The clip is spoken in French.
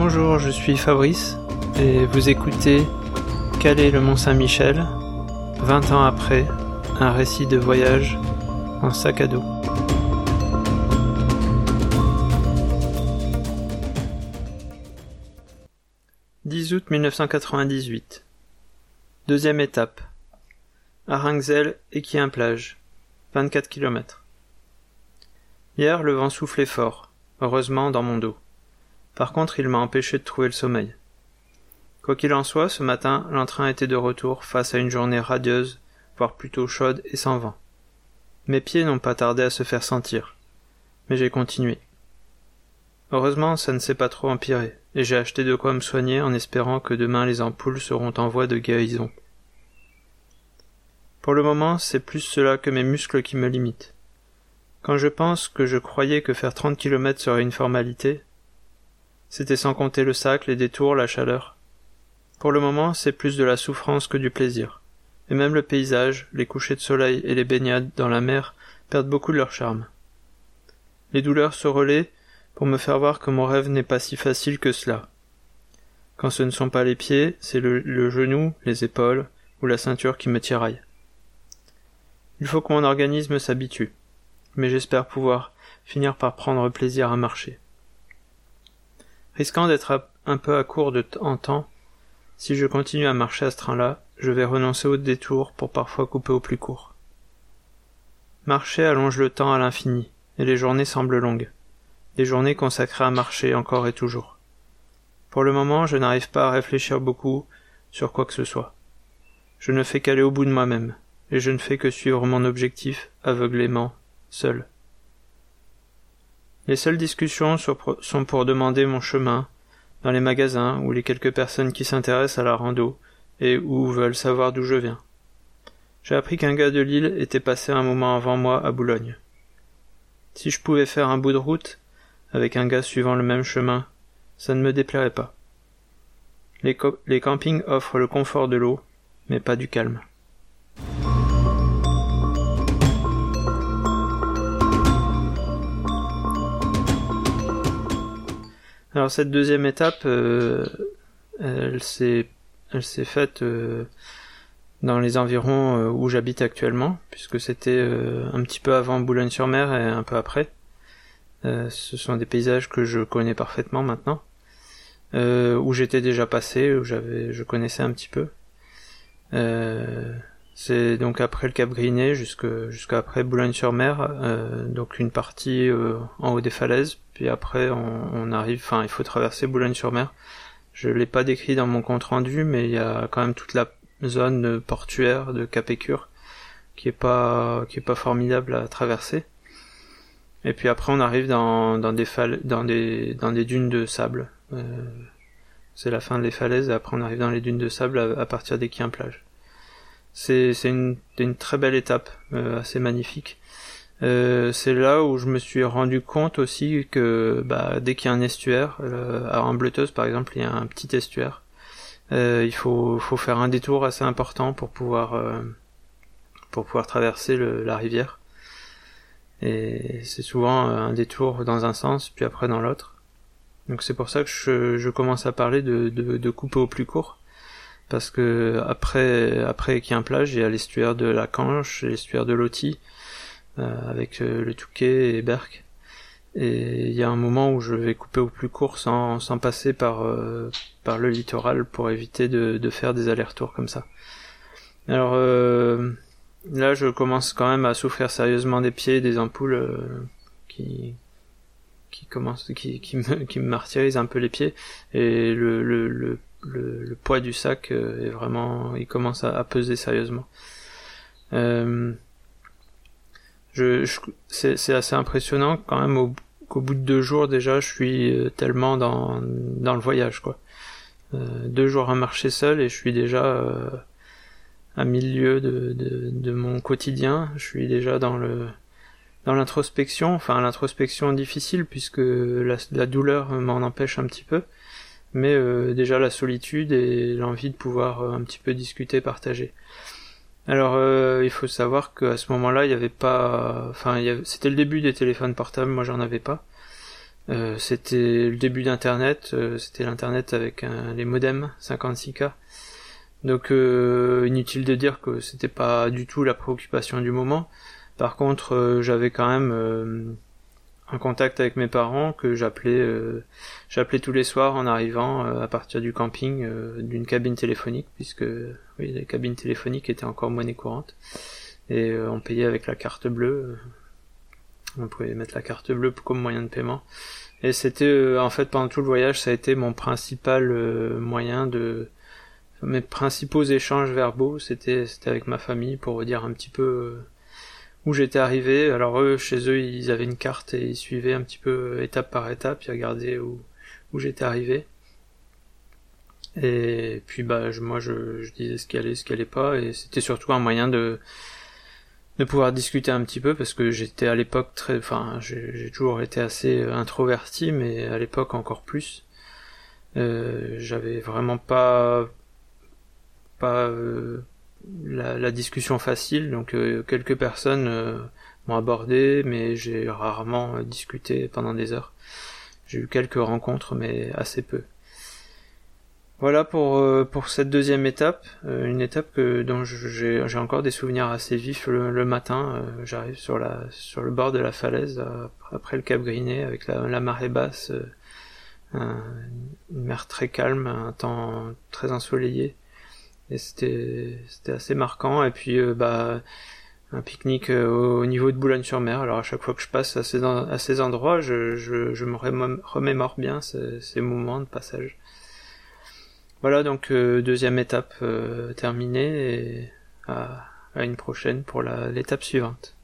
Bonjour, je suis Fabrice et vous écoutez Calais le Mont-Saint-Michel, 20 ans après, un récit de voyage en sac à dos. « 10 août 1998 Deuxième étape. Aringzel et plage 24 km. Hier, le vent soufflait fort, heureusement dans mon dos. Par contre, il m'a empêché de trouver le sommeil. Quoi qu'il en soit, ce matin, l'entrain était de retour face à une journée radieuse, voire plutôt chaude et sans vent. Mes pieds n'ont pas tardé à se faire sentir. Mais j'ai continué. Heureusement, ça ne s'est pas trop empiré, et j'ai acheté de quoi me soigner en espérant que demain les ampoules seront en voie de guérison. Pour le moment, c'est plus cela que mes muscles qui me limitent. Quand je pense que je croyais que faire trente kilomètres serait une formalité, c'était sans compter le sac, les détours, la chaleur. Pour le moment, c'est plus de la souffrance que du plaisir. Et même le paysage, les couchers de soleil et les baignades dans la mer perdent beaucoup de leur charme. Les douleurs se relaient pour me faire voir que mon rêve n'est pas si facile que cela. Quand ce ne sont pas les pieds, c'est le, le genou, les épaules ou la ceinture qui me tiraillent. Il faut que mon organisme s'habitue, mais j'espère pouvoir finir par prendre plaisir à marcher. Risquant d'être un peu à court de en temps, si je continue à marcher à ce train-là, je vais renoncer au détour pour parfois couper au plus court. Marcher allonge le temps à l'infini, et les journées semblent longues. Des journées consacrées à marcher encore et toujours. Pour le moment, je n'arrive pas à réfléchir beaucoup sur quoi que ce soit. Je ne fais qu'aller au bout de moi-même, et je ne fais que suivre mon objectif aveuglément, seul. Les seules discussions sont pour demander mon chemin, dans les magasins ou les quelques personnes qui s'intéressent à la rando et ou veulent savoir d'où je viens. J'ai appris qu'un gars de Lille était passé un moment avant moi à Boulogne. Si je pouvais faire un bout de route avec un gars suivant le même chemin, ça ne me déplairait pas. Les, les campings offrent le confort de l'eau, mais pas du calme. Alors cette deuxième étape, euh, elle s'est faite euh, dans les environs euh, où j'habite actuellement, puisque c'était un petit peu avant Boulogne-sur-Mer et un peu après. ce sont des paysages que je connais parfaitement maintenant, où j'étais déjà passé, où j'avais, je connaissais un petit peu. C'est donc après le Cap Griné jusqu'à après Boulogne-sur-Mer, donc une partie en haut des falaises, puis après, on, arrive, enfin, il faut traverser Boulogne-sur-Mer. Je l'ai pas décrit dans mon compte rendu, mais il y a quand même toute la zone portuaire de Capécure qui est pas, qui est pas formidable à traverser. Et puis après, on arrive dans, dans des dans des, dans des dunes de sable. Euh, c'est la fin des falaises, et après on arrive dans les dunes de sable à, partir des plage. C'est, c'est une, une très belle étape, euh, assez magnifique. Euh, c'est là où je me suis rendu compte aussi que bah, dès qu'il y a un estuaire, euh, à Ambleteuse par exemple, il y a un petit estuaire. Euh, il faut, faut faire un détour assez important pour pouvoir euh, pour pouvoir traverser le, la rivière. Et c'est souvent un détour dans un sens, puis après dans l'autre. Donc c'est pour ça que je, je, commence à parler de, de, de couper au plus court parce que après après qu'il y a un plage, il y a l'estuaire de la Canche, l'estuaire de Loti, euh, avec euh, le Touquet et Berck. Et il y a un moment où je vais couper au plus court sans, sans passer par, euh, par le littoral pour éviter de, de faire des allers-retours comme ça. Alors là, je commence quand même à souffrir sérieusement des pieds, des ampoules qui qui commencent, qui, qui me qui me martyrisent un peu les pieds et le, le, le, poids du sac est vraiment, il commence à, peser sérieusement. Euh, je, c'est assez impressionnant quand même au, qu'au bout de deux jours déjà je suis euh, tellement dans, dans le voyage quoi. Euh, deux jours à marcher seul et je suis déjà euh, à milieu de, de, mon quotidien. Je suis déjà dans le dans l'introspection, enfin l'introspection difficile puisque la douleur m'en empêche un petit peu, mais euh, déjà la solitude et l'envie de pouvoir un petit peu discuter, partager. Alors, euh, il faut savoir qu'à ce moment-là, il n'y avait pas, enfin, c'était le début des téléphones portables. Moi, j'en avais pas. c'était le début d'internet, c'était l'internet avec les modems 56K. Donc inutile de dire que c'était pas du tout la préoccupation du moment. Par contre, j'avais quand même un contact avec mes parents que j'appelais euh, j'appelais tous les soirs en arrivant euh, à partir du camping euh, d'une cabine téléphonique puisque oui les cabines téléphoniques étaient encore monnaie courante. Et on payait avec la carte bleue. On pouvait mettre la carte bleue comme moyen de paiement. Et c'était en fait pendant tout le voyage ça a été mon principal moyen de mes principaux échanges verbaux c'était c'était avec ma famille pour dire un petit peu où j'étais arrivé. Alors eux, chez eux, ils avaient une carte et ils suivaient un petit peu euh, étape par étape, ils regardaient où, où j'étais arrivé. Et puis bah moi je, je disais ce qui allait, ce qui allait pas, et c'était surtout un moyen de de pouvoir discuter un petit peu parce que j'étais à l'époque très, enfin j'ai toujours été assez euh, introverti, mais à l'époque encore plus. Euh, j'avais vraiment pas pas euh, la, discussion facile, donc euh, quelques personnes euh, m'ont abordé, mais j'ai rarement euh, discuté pendant des heures. J'ai eu quelques rencontres, mais assez peu. Voilà pour cette deuxième étape, une étape dont j'ai encore des souvenirs assez vifs le, matin. J'arrive sur le bord de la falaise après le Cap Griné avec la marée basse, une mer très calme, un temps très ensoleillé et c'était c'était assez marquant et puis euh, bah un pique-nique euh, au niveau de Boulogne-sur-Mer. Alors à chaque fois que je passe à ces, endroits, je, je, je me remémore bien ces, moments de passage. Voilà donc euh, deuxième étape terminée et à une prochaine pour l'étape suivante.